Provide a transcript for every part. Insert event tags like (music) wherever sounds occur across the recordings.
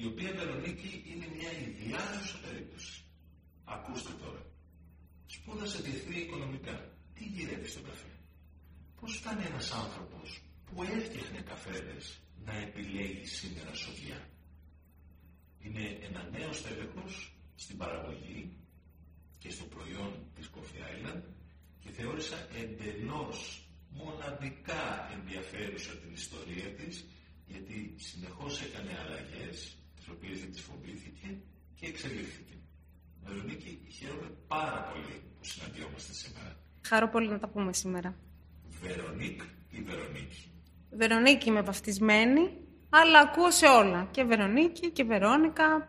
η οποία Βερονίκη είναι μια ιδιάζουσα περίπτωση. Ακούστε τώρα. Σπούδασε διεθνή οικονομικά. Τι γυρεύει στον καφέ; Πώς φτάνει ένας άνθρωπος που έφτιαχνε καφέδες να επιλέγει σήμερα σοδιά; Είναι ένα νέο στέλεχος στην παραγωγή και στο προϊόν της Coffee Island και θεώρησα εντελώς μοναδικά ενδιαφέρουσα την ιστορία της γιατί συνεχώς έκανε αλλαγές τις οποίες δεν τις φοβήθηκε και εξελίχθηκε. Βερονίκη, χαίρομαι πάρα πολύ που συναντιόμαστε σήμερα. Χαρώ πολύ να τα πούμε σήμερα. Βερονίκ ή Βερονίκη; Βερονίκη είμαι βαφτισμένη, αλλά ακούω σε όλα. Και Βερονίκη και Βερόνικα.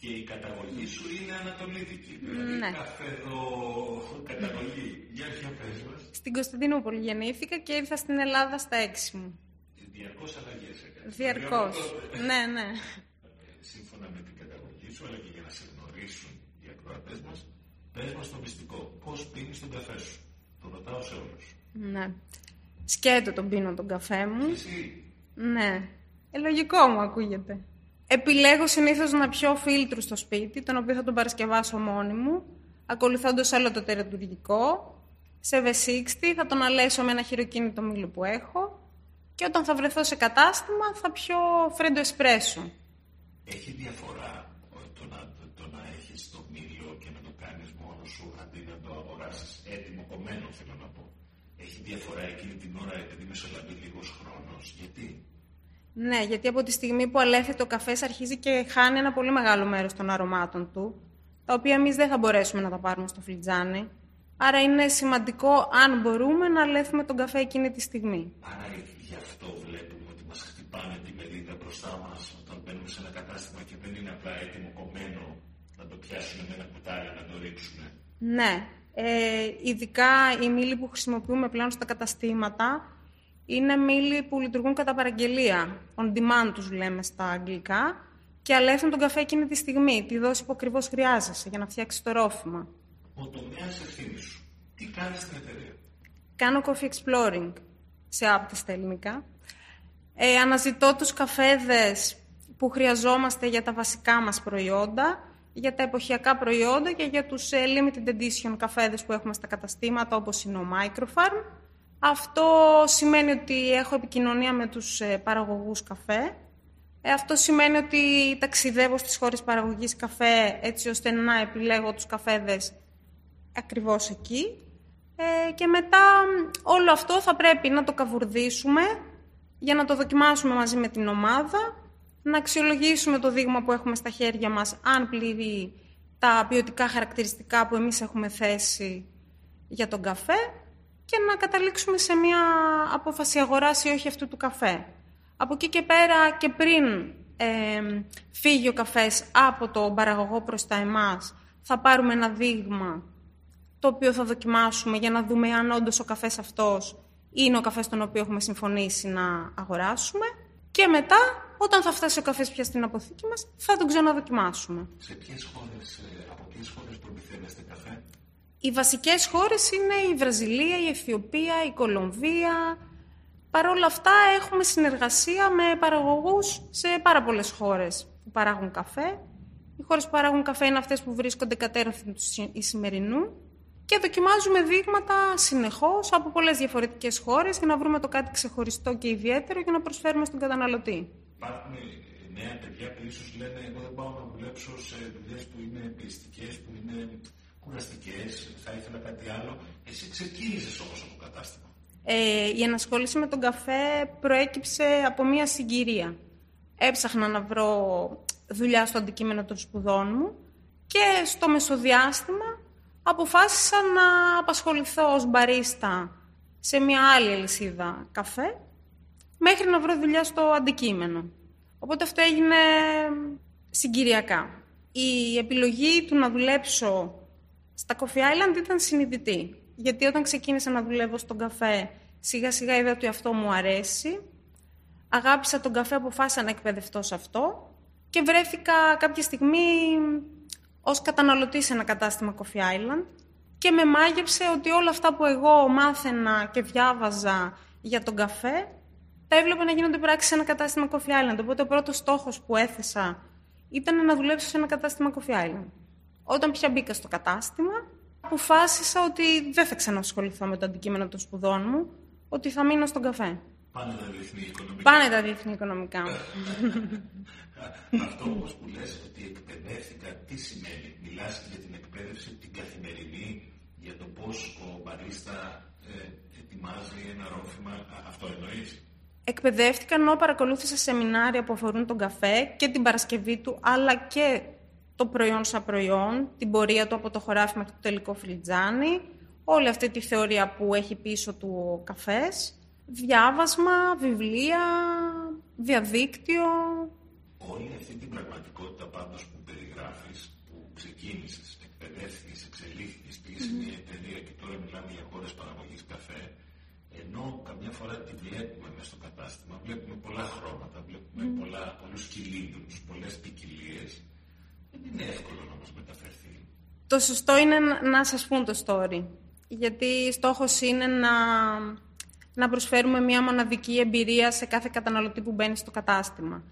Και η καταγωγή σου είναι ανατολίτικη. Δηλαδή Ναι. καφεδο καταγωγή. Για ποια πες μας. Στην Κωνσταντινούπολη γεννήθηκα και ήρθα στην Ελλάδα στα έξι μου. Διαρκώς αλλαγές έκανες. Διαρκώς. Δηλαδή, ναι, ναι. Σύμφωνα με την καταγωγή σου, αλλά και για να σε γνωρίσουν οι ακροατές μας, πες μας το μυστικό. Πώς πίνεις τον καφέ σου. Το ρωτάω σε όλους. ναι. Σκέτο τον πίνω τον καφέ μου. Και εσύ, Ναι. Ε, λογικό μου ακούγεται. Επιλέγω συνήθως να πιω φίλτρου στο σπίτι, τον οποίο θα τον παρασκευάσω μόνη μου, ακολουθώντας όλο το τερατουργικό. Σε V60 θα τον αλέσω με ένα χειροκίνητο μήλο που έχω και όταν θα βρεθώ σε κατάστημα θα πιω φρέντο εσπρέσο. Έχει διαφορά ε, το να, το να έχεις το μήλο και να το κάνεις μόνος σου αντί να το αγοράσεις έτοιμο κομμένο θέλω να πω. Έχει διαφορά εκείνη την ώρα επειδή μεσολαβεί λίγος χρόνος. Γιατί; Ναι, γιατί από τη στιγμή που αλέθεται ο καφές αρχίζει και χάνει ένα πολύ μεγάλο μέρος των αρωμάτων του, τα οποία εμείς δεν θα μπορέσουμε να τα πάρουμε στο φλιτζάνι. Άρα είναι σημαντικό, αν μπορούμε, να αλέθουμε τον καφέ εκείνη τη στιγμή. Άρα γι' αυτό βλέπουμε ότι μας χτυπάνε τη μερίδα μπροστά μας όταν μπαίνουμε σε ένα κατάστημα και δεν είναι απλά έτοιμο κομμένο να το πιάσουμε με ένα κουτάλι να το ρίξουμε. Ναι, ε, ειδικά οι μήλοι που χρησιμοποιούμε πλέον στα καταστήματα είναι μήλοι που λειτουργούν κατά παραγγελία. On demand τους λέμε στα αγγλικά και αλέθουν τον καφέ εκείνη τη στιγμή, τη δόση που ακριβώς χρειάζεσαι για να φτιάξεις το ρόφημα. Ο τομέας ευθύνης σου. Τι κάνεις στην εταιρεία; Κάνω coffee exploring σε app στα ελληνικά. Ε, αναζητώ τους καφέδες που χρειαζόμαστε για τα βασικά μας προϊόντα, για τα εποχιακά προϊόντα και για τους ε, limited edition καφέδες που έχουμε στα καταστήματα όπως είναι ο Microfarm. Αυτό σημαίνει ότι έχω επικοινωνία με τους ε, παραγωγούς καφέ. Ε, αυτό σημαίνει ότι ταξιδεύω στις χώρες παραγωγής καφέ έτσι ώστε να επιλέγω τους καφέδες ακριβώς εκεί. Ε, και μετά μ, όλο αυτό θα πρέπει να το καβουρδίσουμε για να το δοκιμάσουμε μαζί με την ομάδα, να αξιολογήσουμε το δείγμα που έχουμε στα χέρια μας, αν πληρεί τα ποιοτικά χαρακτηριστικά που εμείς έχουμε θέσει για τον καφέ και να καταλήξουμε σε μια απόφαση αγοράς ή όχι αυτού του καφέ. Από εκεί και πέρα και πριν ε, φύγει ο καφές από τον παραγωγό προς τα εμάς, θα πάρουμε ένα δείγμα το οποίο θα δοκιμάσουμε για να δούμε αν όντως ο καφές αυτός είναι ο καφές τον οποίο έχουμε συμφωνήσει να αγοράσουμε και μετά, όταν θα φτάσει ο καφές πια στην αποθήκη μας, θα τον ξαναδοκιμάσουμε. Σε ποιες χώρες, ε, από ποιες χώρες προμηθεύεστε καφέ; Οι βασικές χώρες είναι η Βραζιλία, η Αιθιοπία, η Κολομβία. Παρ' όλα αυτά έχουμε συνεργασία με παραγωγούς σε πάρα πολλές χώρες που παράγουν καφέ. Οι χώρες που παράγουν καφέ είναι αυτές που βρίσκονται κατέρωθεν τους συ- Ισημερινού και δοκιμάζουμε δείγματα συνεχώς από πολλές διαφορετικές χώρες για να βρούμε το κάτι ξεχωριστό και ιδιαίτερο για να προσφέρουμε στον καταναλωτή. Υπάρχουν ε, νέα παιδιά που ίσως λένε εγώ δεν πάω να δουλέψω σε δουλειές που είναι πιεστικές, που είναι κουραστικές, θα ήθελα κάτι άλλο. Εσύ ξεκίνησες όμως από το κατάστημα. Ε, η ενασχόληση με τον καφέ προέκυψε από μία συγκυρία. Έψαχνα να βρω δουλειά στο αντικείμενο των σπουδών μου και στο μεσοδιάστημα αποφάσισα να απασχοληθώ ως μπαρίστα σε μια άλλη αλυσίδα καφέ μέχρι να βρω δουλειά στο αντικείμενο. Οπότε αυτό έγινε συγκυριακά. Η επιλογή του να δουλέψω στα Coffee Island ήταν συνειδητή. Γιατί όταν ξεκίνησα να δουλεύω στον καφέ, σιγά σιγά είδα ότι αυτό μου αρέσει. Αγάπησα τον καφέ, αποφάσισα να εκπαιδευτώ σε αυτό και βρέθηκα κάποια στιγμή ως καταναλωτής σε ένα κατάστημα Coffee Island και με μάγεψε ότι όλα αυτά που εγώ μάθαινα και διάβαζα για τον καφέ τα έβλεπα να γίνονται πράξη σε ένα κατάστημα Coffee Island. Οπότε ο πρώτος στόχος που έθεσα ήταν να δουλέψω σε ένα κατάστημα Coffee Island. Όταν πια μπήκα στο κατάστημα, αποφάσισα ότι δεν θα ξανασχοληθώ με το αντικείμενο των σπουδών μου, ότι θα μείνω στον καφέ. Πάνε τα διεθνή οικονομικά. Πάνε τα διεθνή οικονομικά. (laughs) Αυτό όμως που λες ότι εκπαιδεύτηκα, τι σημαίνει; Μιλάς για την εκπαίδευση την καθημερινή, για το πώς ο μπαρίστα ε, ετοιμάζει ένα ρόφημα. Αυτό εννοείς; Εκπαιδεύτηκα ενώ παρακολούθησα σεμινάρια που αφορούν τον καφέ και την Παρασκευή του, αλλά και το προϊόν σαν προϊόν, την πορεία του από το χωράφι μέχρι το τελικό φλιτζάνι, όλη αυτή τη θεωρία που έχει πίσω του ο καφές, διάβασμα, βιβλία, διαδίκτυο. Όλη αυτή την πραγματικότητα πάντως που περιγράφεις, που ξεκίνησες, εκπαιδεύτηκες, εξελίχθηκες, πήγες σε μια εταιρεία και τώρα μιλάμε για χώρες παραγωγής καφέ, ενώ καμιά φορά τη βλέπουμε μέσα στο κατάστημα, βλέπουμε πολλά χρώματα, βλέπουμε πολλά, πολλούς κυλίνδρους, πολλές ποικιλίες. Δεν είναι εύκολο να μας μεταφερθεί. Το σωστό είναι να σας πούν το story. Γιατί στόχος είναι να να προσφέρουμε μια μοναδική εμπειρία σε κάθε καταναλωτή που μπαίνει στο κατάστημα.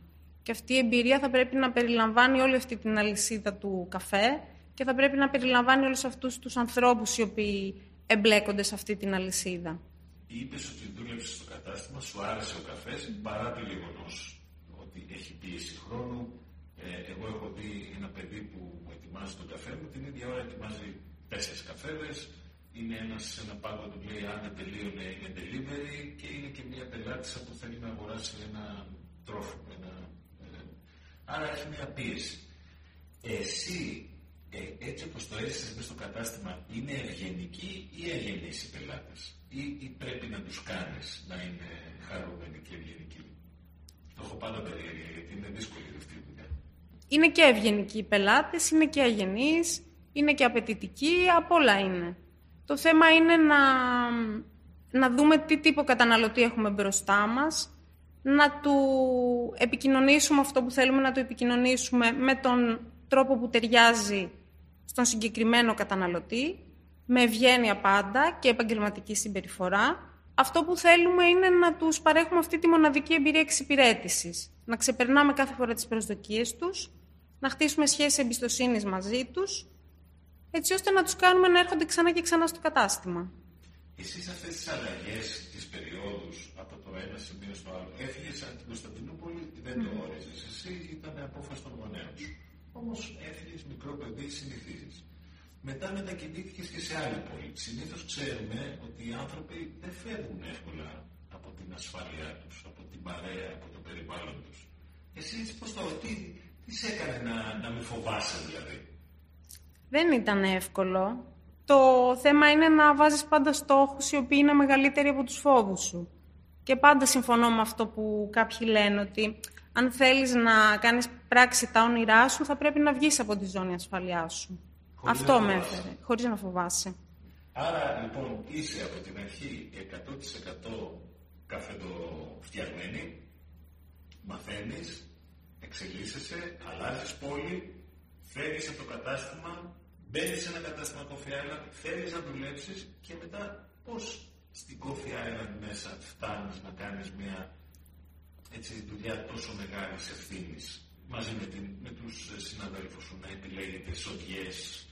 Και αυτή η εμπειρία θα πρέπει να περιλαμβάνει όλη αυτή την αλυσίδα του καφέ και θα πρέπει να περιλαμβάνει όλους αυτούς τους ανθρώπους οι οποίοι εμπλέκονται σε αυτή την αλυσίδα. Είπες ότι δούλεψες στο κατάστημα, σου άρεσε ο καφές παρά το γεγονός ότι έχει πίεση χρόνου. Ε, εγώ έχω δει ένα παιδί που μου ετοιμάζει τον καφέ μου, την ίδια ώρα ετοιμάζει τέσσερις καφέδες, είναι ένας σε ένα πάγκο που λέει αν δεν τελείωνε είναι delivery και είναι και μια πελάτησα που θέλει να αγοράσει ένα τρόφιμο. Ένα, ε, άρα έχει μια πίεση. Εσύ, ε, έτσι όπως το έζησες μέσα στο κατάστημα, είναι ευγενικοί ή ευγενείς οι πελάτες ή, ή πρέπει να τους κάνεις να είναι χαρούμενοι και ευγενικοί; Το έχω πάντα περίεργα γιατί είναι δύσκολη αυτή η δουλειά. Είναι και ευγενικοί οι πελάτες, είναι και αγενείς, είναι και απαιτητικοί, απ' όλα είναι. Το θέμα είναι να, να δούμε τι τύπο καταναλωτή έχουμε μπροστά μας, να του επικοινωνήσουμε αυτό που θέλουμε να του επικοινωνήσουμε με τον τρόπο που ταιριάζει στον συγκεκριμένο καταναλωτή, με ευγένεια πάντα και επαγγελματική συμπεριφορά. Αυτό που θέλουμε είναι να τους παρέχουμε αυτή τη μοναδική εμπειρία εξυπηρέτησης. Να ξεπερνάμε κάθε φορά τις προσδοκίες τους, να χτίσουμε σχέσεις εμπιστοσύνης μαζί τους έτσι ώστε να τους κάνουμε να έρχονται ξανά και ξανά στο κατάστημα. Εσείς αυτές τις αλλαγές, τις περιόδους από το ένα σημείο στο άλλο, έφυγες από την Κωνσταντινούπολη, δεν το όριζες. Εσύ ήταν απόφαση των γονέων σου. Όμως έφυγες μικρό παιδί, συνηθίζεις. Μετά μετακινήθηκες και σε άλλη πόλη. Συνήθως ξέρουμε ότι οι άνθρωποι δεν φεύγουν εύκολα από την ασφάλειά τους, από την παρέα, από το περιβάλλον τους. Εσύ πώς το, τι, τι σε έκανε να, να μην φοβάσαι δηλαδή; Δεν ήταν εύκολο. Το θέμα είναι να βάζεις πάντα στόχους οι οποίοι είναι μεγαλύτεροι από τους φόβους σου. Και πάντα συμφωνώ με αυτό που κάποιοι λένε ότι αν θέλεις να κάνεις πράξη τα όνειρά σου θα πρέπει να βγεις από τη ζώνη ασφαλείας σου. αυτό με έφερε, χωρίς να φοβάσαι. Άρα λοιπόν είσαι από την αρχή 100% καφεδοφτιαγμένη, μαθαίνεις, εξελίσσεσαι, αλλάζεις πόλη, φεύγεις από το κατάστημα, Μπαίνεις σε ένα κατάστημα Coffee Island, θέλεις να δουλέψεις και μετά πώς στην Coffee Island μέσα φτάνεις να κάνεις μια έτσι, δουλειά τόσο μεγάλη ευθύνης μαζί με, την, με τους συναδέλφους σου να επιλέγετε σοδιές,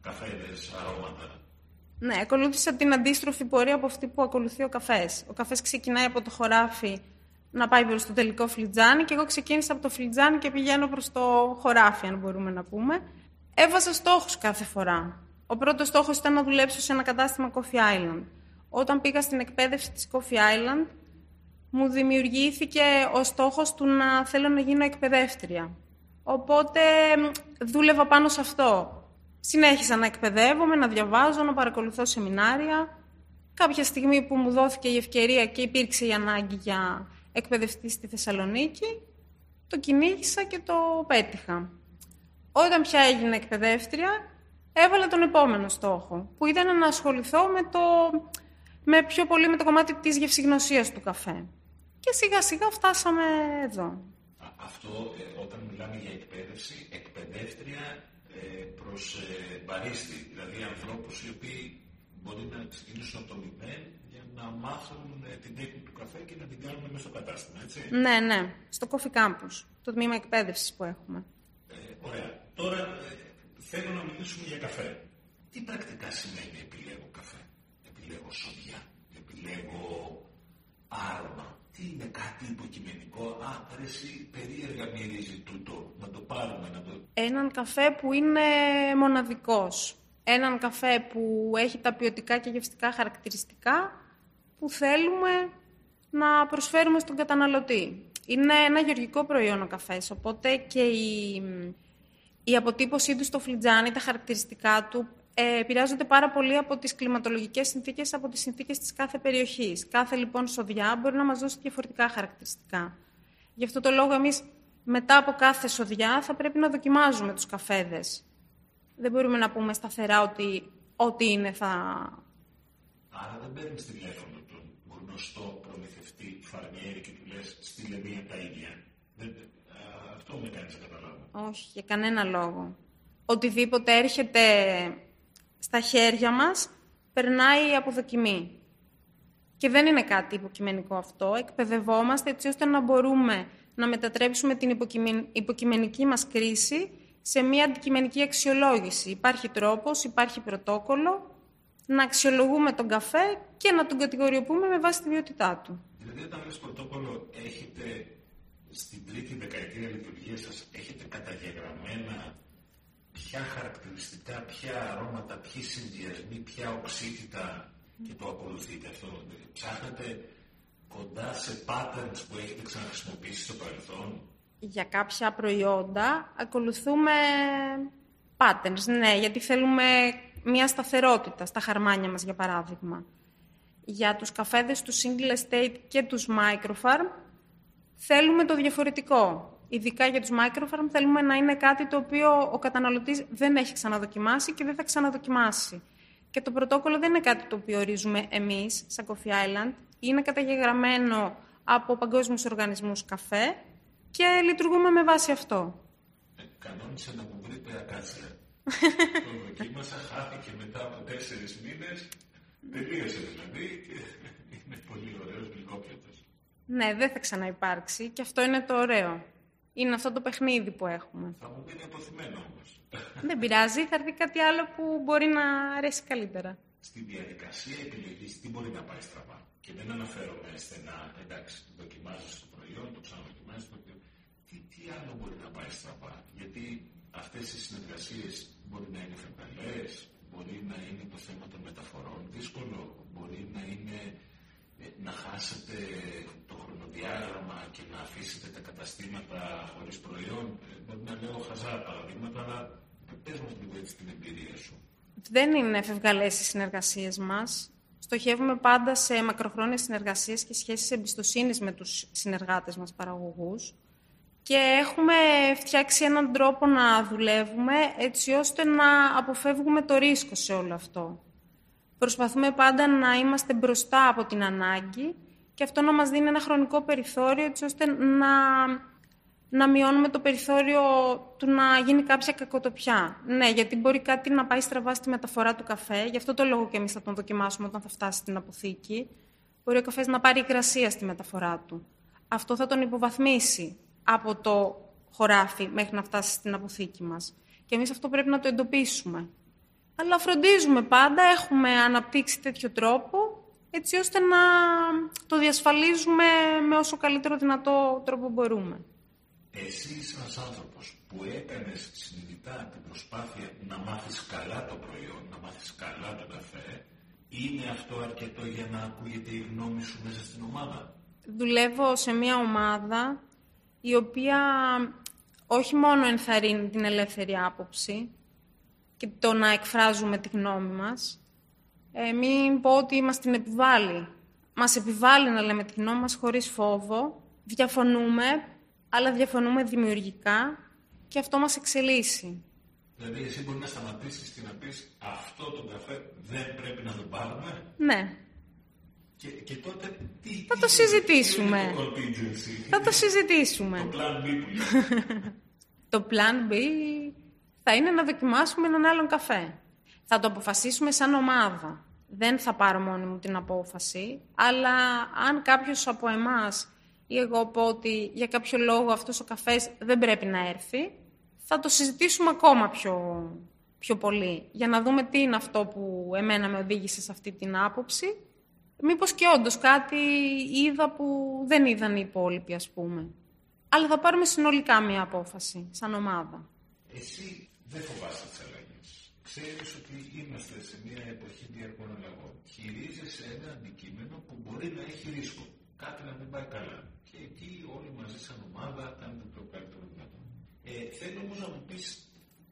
καφέδες, αρώματα. Ναι, ακολούθησα την αντίστροφη πορεία από αυτή που ακολουθεί ο καφές. Ο καφές ξεκινάει από το χωράφι να πάει προς το τελικό φλιτζάνι και εγώ ξεκίνησα από το φλιτζάνι και πηγαίνω προς το χωράφι, αν μπορούμε να πούμε. Έβαζα στόχους κάθε φορά. Ο πρώτος στόχος ήταν να δουλέψω σε ένα κατάστημα Coffee Island. Όταν πήγα στην εκπαίδευση της Coffee Island, μου δημιουργήθηκε ο στόχος του να θέλω να γίνω εκπαιδεύτρια. Οπότε δούλευα πάνω σε αυτό. Συνέχισα να εκπαιδεύομαι, να διαβάζω, να παρακολουθώ σεμινάρια. Κάποια στιγμή που μου δόθηκε η ευκαιρία και υπήρξε η ανάγκη για εκπαιδευτή στη Θεσσαλονίκη, το κυνήγησα και το πέτυχα. Όταν πια έγινε εκπαιδεύτρια, έβαλα τον επόμενο στόχο, που ήταν να ασχοληθώ με, το, με πιο πολύ με το κομμάτι της γευσηγνωσίας του καφέ. Και σιγά σιγά φτάσαμε εδώ. Αυτό ε, όταν μιλάμε για εκπαίδευση, εκπαιδεύτρια ε, προς ε, μπαρίστη, δηλαδή ανθρώπους οι οποίοι μπορεί να είναι σωτομημένοι για να μάθουν ε, την τέχνη του καφέ και να την κάνουν μέσα στο κατάστημα, έτσι. Ναι, ναι, στο Coffee Campus, το τμήμα εκπαίδευσης που έχουμε. Ε, Ωραία. Τώρα ε, θέλω να μιλήσουμε για καφέ. Τι πρακτικά σημαίνει επιλέγω καφέ; Επιλέγω σοδιά. Επιλέγω άρωμα. Τι είναι κάτι υποκειμενικό; Α, αρέσει περίεργα μυρίζει τούτο. Να το πάρουμε, να το... Έναν καφέ που είναι μοναδικός. Έναν καφέ που έχει τα ποιοτικά και γευστικά χαρακτηριστικά που θέλουμε να προσφέρουμε στον καταναλωτή. Είναι ένα γεωργικό προϊόν ο καφές, οπότε και η, η αποτύπωσή του στο φλιτζάνι, τα χαρακτηριστικά του, ε, επηρεάζονται πάρα πολύ από τις κλιματολογικές συνθήκες, από τις συνθήκες της κάθε περιοχής. Κάθε λοιπόν σοδιά μπορεί να μας δώσει διαφορετικά χαρακτηριστικά. Γι' αυτό το λόγο εμείς μετά από κάθε σοδιά θα πρέπει να δοκιμάζουμε τους καφέδες. Δεν μπορούμε να πούμε σταθερά ότι ό,τι είναι θα... Άρα δεν παίρνεις τηλέφωνο γνωστό προμηθευτή φαρμιέρη και του λες στείλε μία τα ίδια. Δεν, αυτό με κάνει να καταλάβω. Όχι, για κανένα λόγο. Οτιδήποτε έρχεται στα χέρια μας περνάει από δοκιμή. Και δεν είναι κάτι υποκειμενικό αυτό. Εκπαιδευόμαστε έτσι ώστε να μπορούμε να μετατρέψουμε την υποκειμενική μας κρίση σε μια αντικειμενική αξιολόγηση. Υπάρχει τρόπος, υπάρχει πρωτόκολλο να αξιολογούμε τον καφέ και να τον κατηγοριοποιούμε με βάση τη ποιότητά του. Δηλαδή, όταν λες πρωτόκολλο, έχετε στην τρίτη δεκαετία λειτουργίας σας, έχετε καταγεγραμμένα ποια χαρακτηριστικά, ποια αρώματα, ποιοι συνδυασμοί, ποια οξύτητα και το ακολουθείτε αυτό; Ψάχνετε κοντά σε patterns που έχετε ξαναχρησιμοποιήσει στο παρελθόν; Για κάποια προϊόντα ακολουθούμε patterns, ναι, γιατί θέλουμε μια σταθερότητα στα χαρμάνια μας, για παράδειγμα. Για τους καφέδες τους single estate και τους microfarm θέλουμε το διαφορετικό. Ειδικά για τους microfarm θέλουμε να είναι κάτι το οποίο ο καταναλωτής δεν έχει ξαναδοκιμάσει και δεν θα ξαναδοκιμάσει. Και το πρωτόκολλο δεν είναι κάτι το οποίο ορίζουμε εμείς, σαν Coffee Island. Είναι καταγεγραμμένο από παγκόσμιους οργανισμούς καφέ και λειτουργούμε με βάση αυτό. Ε, κανόνισε να μου βρείτε ακάτσια (laughs) το δοκίμασα, χάθηκε μετά από τέσσερις μήνες, τελείωσε δηλαδή και είναι πολύ ωραίος γλυκόπιατος. Ναι, δεν θα ξαναυπάρξει και αυτό είναι το ωραίο. Είναι αυτό το παιχνίδι που έχουμε. Θα μου πει αποθυμένο όμως. Δεν πειράζει, θα έρθει κάτι άλλο που μπορεί να αρέσει καλύτερα. Στη διαδικασία επιλογής τι μπορεί να πάει στραβά; Και δεν αναφέρομαι στενά, εντάξει, δοκιμάζεις το προϊόν, το ξαναδοκιμάζεις το προϊόν. Τι, τι άλλο μπορεί να πάει στραβά; Γιατί αυτές οι συνεργασίες μπορεί να είναι φευγαλές, μπορεί να είναι το θέμα των μεταφορών δύσκολο, μπορεί να είναι ε, να χάσετε το χρονοδιάγραμμα και να αφήσετε τα καταστήματα χωρίς προϊόν. Ε, μπορεί να λέω χαζά παραδείγματα, αλλά πες μας λίγο έτσι την εμπειρία σου. Δεν είναι φευγαλές οι συνεργασίες μας. Στοχεύουμε πάντα σε μακροχρόνιες συνεργασίες και σχέσεις εμπιστοσύνης με τους συνεργάτες μας παραγωγούς και έχουμε φτιάξει έναν τρόπο να δουλεύουμε έτσι ώστε να αποφεύγουμε το ρίσκο σε όλο αυτό. Προσπαθούμε πάντα να είμαστε μπροστά από την ανάγκη και αυτό να μας δίνει ένα χρονικό περιθώριο έτσι ώστε να, να μειώνουμε το περιθώριο του να γίνει κάποια κακοτοπιά. Ναι, γιατί μπορεί κάτι να πάει στραβά στη μεταφορά του καφέ, γι' αυτό το λόγο και εμείς θα τον δοκιμάσουμε όταν θα φτάσει στην αποθήκη. Μπορεί ο καφές να πάρει υγρασία στη μεταφορά του. Αυτό θα τον υποβαθμίσει από το χωράφι μέχρι να φτάσει στην αποθήκη μας. Και εμείς αυτό πρέπει να το εντοπίσουμε. Αλλά φροντίζουμε πάντα, έχουμε αναπτύξει τέτοιο τρόπο, έτσι ώστε να το διασφαλίζουμε με όσο καλύτερο δυνατό τρόπο μπορούμε. Εσύ είσαι ένας άνθρωπος που έκανες συνειδητά την προσπάθεια να μάθεις καλά το προϊόν, να μάθεις καλά το καφέ, είναι αυτό αρκετό για να ακούγεται η γνώμη σου μέσα στην ομάδα; Δουλεύω σε μια ομάδα η οποία όχι μόνο ενθαρρύνει την ελεύθερη άποψη και το να εκφράζουμε τη γνώμη μας, ε, μην πω ότι μας την επιβάλλει. Μας επιβάλλει να λέμε τη γνώμη μας χωρίς φόβο, διαφωνούμε, αλλά διαφωνούμε δημιουργικά και αυτό μας εξελίσσει. Δηλαδή εσύ μπορείς να σταματήσεις και να πεις αυτό το καφέ δεν πρέπει να το πάρουμε. Ναι. Και, και τότε τι, θα το συζητήσουμε. θα το συζητήσουμε. Το plan B που (laughs) Το plan B θα είναι να δοκιμάσουμε έναν άλλον καφέ. Θα το αποφασίσουμε σαν ομάδα. Δεν θα πάρω μόνη μου την απόφαση, αλλά αν κάποιος από εμάς ή εγώ πω ότι για κάποιο λόγο αυτός ο καφές δεν πρέπει να έρθει, θα το συζητήσουμε ακόμα πιο, πιο πολύ για να δούμε τι είναι αυτό που εμένα με οδήγησε σε αυτή την άποψη. Μήπως και όντως κάτι είδα που δεν είδαν οι υπόλοιποι, ας πούμε. Αλλά θα πάρουμε συνολικά μια απόφαση, σαν ομάδα. Εσύ δεν φοβάσαι τις αλλαγές. Ξέρεις ότι είμαστε σε μια εποχή διαρκών αλλαγών. Χειρίζεσαι ένα αντικείμενο που μπορεί να έχει ρίσκο. Κάτι να μην πάει καλά. Και εκεί όλοι μαζί σαν ομάδα κάνετε το καλύτερο δυνατό. Ε, θέλω όμως να μου πεις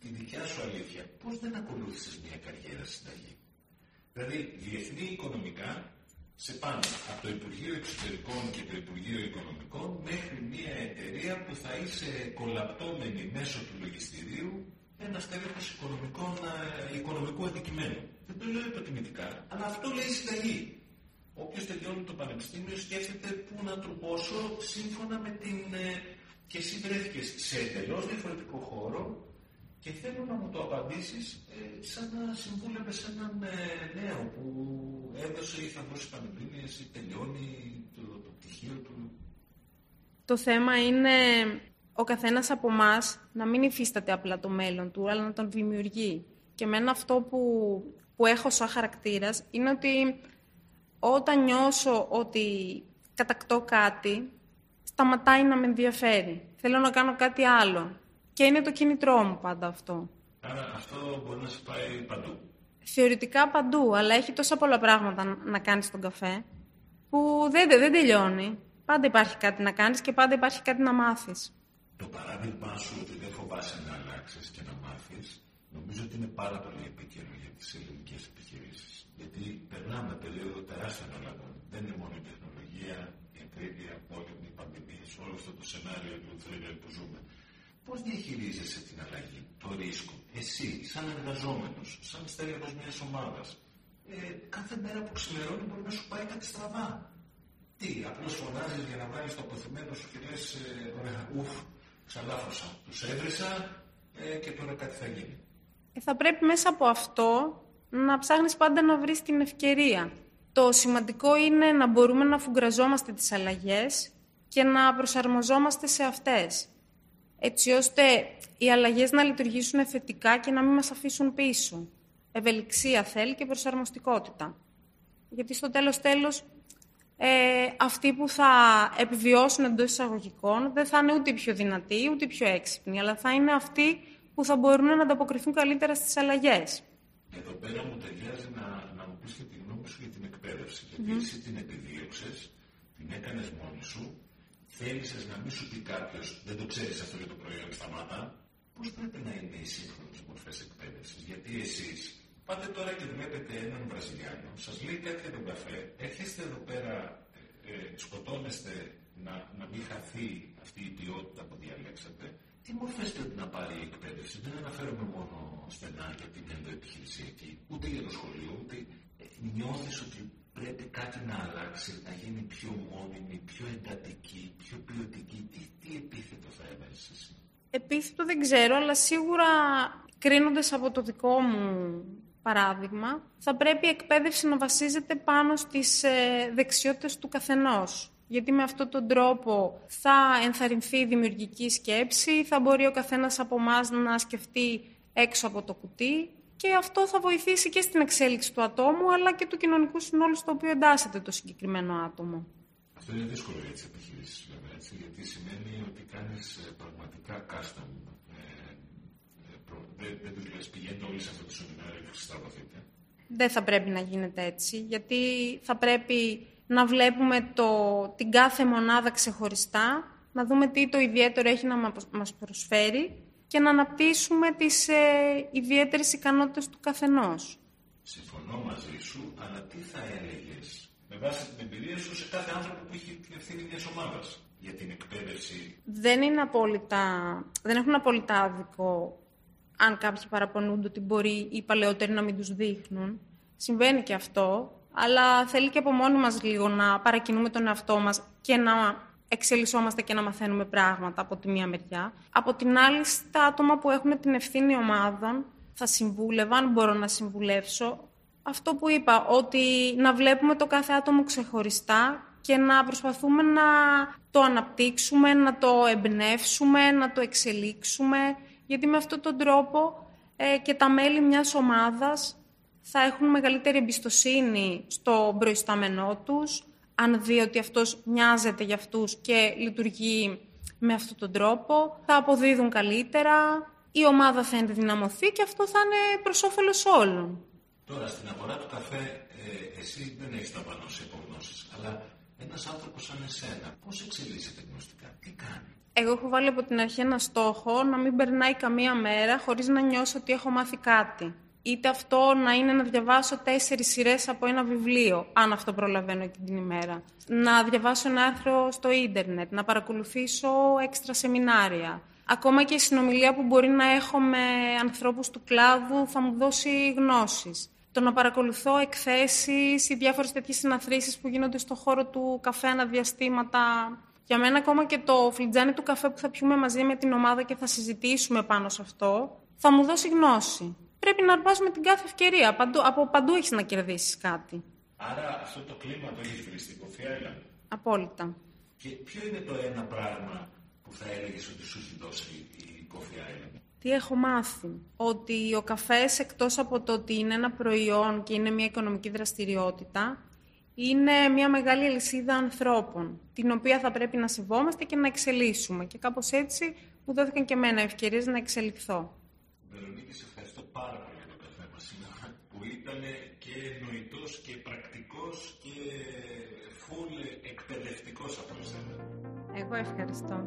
τη δικιά σου αλήθεια. Πώς δεν ακολούθησες μια καριέρα συνταγή; Δηλαδή, διεθνή οικονομικά σε πάνω από το Υπουργείο Εξωτερικών και το Υπουργείο Οικονομικών μέχρι μια εταιρεία που θα είσαι κολαπτώμενη μέσω του λογιστηρίου ένα τέλεχο ε, οικονομικού αντικειμένου. Δεν το λέω υποτιμητικά, αλλά αυτό λέει η συνταγή. Όποιος τελειώνει το πανεπιστήμιο σκέφτεται πού να τροπώσω σύμφωνα με την. Ε, και εσύ βρέθηκε σε εντελώς διαφορετικό χώρο και θέλω να μου το απαντήσεις ε, σαν να συμβούλευε σε έναν ε, νέο που έδωσε ή θα δώσει πανεπιστήμια ή τελειώνει το, το πτυχίο του. Το θέμα είναι ο καθένας από εμά να μην υφίσταται απλά το μέλλον του, αλλά να τον δημιουργεί. Και εμένα αυτό που, που έχω σαν χαρακτήρας είναι ότι όταν νιώσω ότι κατακτώ κάτι, σταματάει να με ενδιαφέρει. Θέλω να κάνω κάτι άλλο. Και είναι το κίνητρό μου πάντα αυτό. Άρα αυτό μπορεί να σε πάει παντού. Θεωρητικά παντού, αλλά έχει τόσα πολλά πράγματα να κάνεις στον καφέ που δεν, δεν τελειώνει. Πάντα υπάρχει κάτι να κάνεις και πάντα υπάρχει κάτι να μάθεις. Το παράδειγμα σου ότι δεν φοβάσαι να αλλάξεις και να μάθεις, νομίζω ότι είναι πάρα πολύ επίκαιρο για τις ελληνικές επιχειρήσεις. Γιατί περνάμε περίοδο τεράστιων αλλαγών. Δεν είναι μόνο η τεχνολογία, η ακρίβεια, πόλεμοι, οι πανδημίε, όλο αυτό το σενάριο του θρύλου που ζούμε. Πώς διαχειρίζεσαι την αλλαγή, το ρίσκο, εσύ, σαν εργαζόμενος, σαν στέλεχος μιας ομάδας, ε, κάθε μέρα που ξημερώνει μπορεί να σου πάει κάτι στραβά. Τι, απλώς φωνάζεις για να βάλεις το αποθυμένο σου και λες, ε, ουφ, Ξαλάφρωσα. Τους έβρισα ε, και τώρα κάτι θα γίνει. Ε, θα πρέπει μέσα από αυτό να ψάχνεις πάντα να βρεις την ευκαιρία. Το σημαντικό είναι να μπορούμε να φουγκραζόμαστε τις αλλαγές και να προσαρμοζόμαστε σε αυτές. Έτσι ώστε οι αλλαγές να λειτουργήσουν θετικά και να μην μας αφήσουν πίσω. Ευελιξία θέλει και προσαρμοστικότητα. Γιατί στο τέλος τέλος ε, αυτοί που θα επιβιώσουν εντός εισαγωγικών δεν θα είναι ούτε πιο δυνατοί ούτε πιο έξυπνοι, αλλά θα είναι αυτοί που θα μπορούν να ανταποκριθούν καλύτερα στις αλλαγές. Εδώ πέρα μου ταιριάζει να, να μου πεις και τη γνώμη σου για την εκπαίδευση. Γιατί mm. εσύ την επιδίωξες, την έκανες μόνη σου, θέλησες να μην σου πει κάποιος, δεν το ξέρεις αυτό για το προϊόν, σταμάτα. Πώς πρέπει να είναι οι σύγχρονες μορφές εκπαίδευσης, Γιατί εσείς Πάτε τώρα και βλέπετε έναν Βραζιλιάνο, σας λέει κάτι για τον καφέ, έρχεστε εδώ πέρα, ε, ε, σκοτώνεστε να, να μην χαθεί αυτή η ποιότητα που διαλέξατε. Τι μορφές πρέπει να πάρει η εκπαίδευση; Δεν αναφέρομαι μόνο στενά για την ενδοεπιχειρησιακή, ούτε για το σχολείο, ούτε ε, νιώθεις ότι πρέπει κάτι να αλλάξει, να γίνει πιο μόνιμη, πιο εντατική, πιο ποιοτική. Τι, τι επίθετο θα έβαλες εσύ; Επίθετο δεν ξέρω, αλλά σίγουρα κρίνοντας από το δικό μου παράδειγμα, θα πρέπει η εκπαίδευση να βασίζεται πάνω στις ε, δεξιότητες του καθενός. Γιατί με αυτόν τον τρόπο θα ενθαρρυνθεί η δημιουργική σκέψη, θα μπορεί ο καθένας από εμάς να σκεφτεί έξω από το κουτί και αυτό θα βοηθήσει και στην εξέλιξη του ατόμου αλλά και του κοινωνικού συνόλου στο οποίο εντάσσεται το συγκεκριμένο άτομο. Αυτό είναι δύσκολο για τις επιχειρήσεις, βέβαια, έτσι, γιατί σημαίνει ότι κάνεις ε, πραγματικά custom δεν, δεν τους λες πηγαίνετε όλοι σε αυτό το σεμινάριο και στραβωθείτε. Δεν θα πρέπει να γίνεται έτσι, γιατί θα πρέπει να βλέπουμε το, την κάθε μονάδα ξεχωριστά, να δούμε τι το ιδιαίτερο έχει να μας προσφέρει και να αναπτύσσουμε τις ε, ιδιαίτερες ικανότητες του καθενός. Συμφωνώ μαζί σου, αλλά τι θα έλεγες με βάση την εμπειρία σου σε κάθε άνθρωπο που έχει την ευθύνη μιας ομάδας για την εκπαίδευση; Δεν, είναι απόλυτα, δεν έχουν απόλυτα άδικο αν κάποιοι παραπονούνται ότι μπορεί οι παλαιότεροι να μην τους δείχνουν. Συμβαίνει και αυτό, αλλά θέλει και από μόνοι μας λίγο να παρακινούμε τον εαυτό μας και να εξελισσόμαστε και να μαθαίνουμε πράγματα από τη μία μεριά. Από την άλλη, στα άτομα που έχουν την ευθύνη ομάδων, θα συμβούλευα, αν μπορώ να συμβουλεύσω, αυτό που είπα, ότι να βλέπουμε το κάθε άτομο ξεχωριστά και να προσπαθούμε να το αναπτύξουμε, να το εμπνεύσουμε, να το εξελίξουμε, γιατί με αυτόν τον τρόπο ε, και τα μέλη μιας ομάδας θα έχουν μεγαλύτερη εμπιστοσύνη στο προϊστάμενό τους, αν δει ότι αυτός μοιάζεται για αυτούς και λειτουργεί με αυτόν τον τρόπο, θα αποδίδουν καλύτερα, η ομάδα θα ενδυναμωθεί και αυτό θα είναι προς όφελος όλων. Τώρα, στην αγορά του καφέ, ε, εσύ δεν έχεις τα πάνω σε υπογνώσεις, αλλά ένας άνθρωπος σαν εσένα, πώς εξελίσσεται γνωστικά, τι κάνει; Εγώ έχω βάλει από την αρχή ένα στόχο να μην περνάει καμία μέρα χωρίς να νιώσω ότι έχω μάθει κάτι. Είτε αυτό να είναι να διαβάσω τέσσερις σειρές από ένα βιβλίο, αν αυτό προλαβαίνω εκείνη την ημέρα. Να διαβάσω ένα άρθρο στο ίντερνετ, να παρακολουθήσω έξτρα σεμινάρια. Ακόμα και η συνομιλία που μπορεί να έχω με ανθρώπους του κλάδου θα μου δώσει γνώσεις. Το να παρακολουθώ εκθέσεις ή διάφορες τέτοιες συναθρήσεις που γίνονται στο χώρο του καφέ αναδιαστήματα για μένα ακόμα και το φλιτζάνι του καφέ που θα πιούμε μαζί με την ομάδα και θα συζητήσουμε πάνω σε αυτό, θα μου δώσει γνώση. Πρέπει να αρπάζουμε την κάθε ευκαιρία. Παντού, από παντού έχεις να κερδίσεις κάτι. Άρα αυτό το κλίμα το έχεις βρει στην Κοφιάιλα. Απόλυτα. Και ποιο είναι το ένα πράγμα που θα έλεγες ότι σου έχει δώσει η Κοφιάιλα. Τι έχω μάθει; Ότι ο καφές εκτός από το ότι είναι ένα προϊόν και είναι μια οικονομική δραστηριότητα, είναι μια μεγάλη αλυσίδα ανθρώπων, την οποία θα πρέπει να σεβόμαστε και να εξελίσσουμε. Και κάπως έτσι μου δόθηκαν και εμένα ευκαιρίες να εξελιχθώ. Βερονίκη, σε ευχαριστώ πάρα πολύ για το καφέ μας σήμερα, που ήταν και νοητός και πρακτικός και φουλ εκπαιδευτικός από εσένα. Εγώ ευχαριστώ.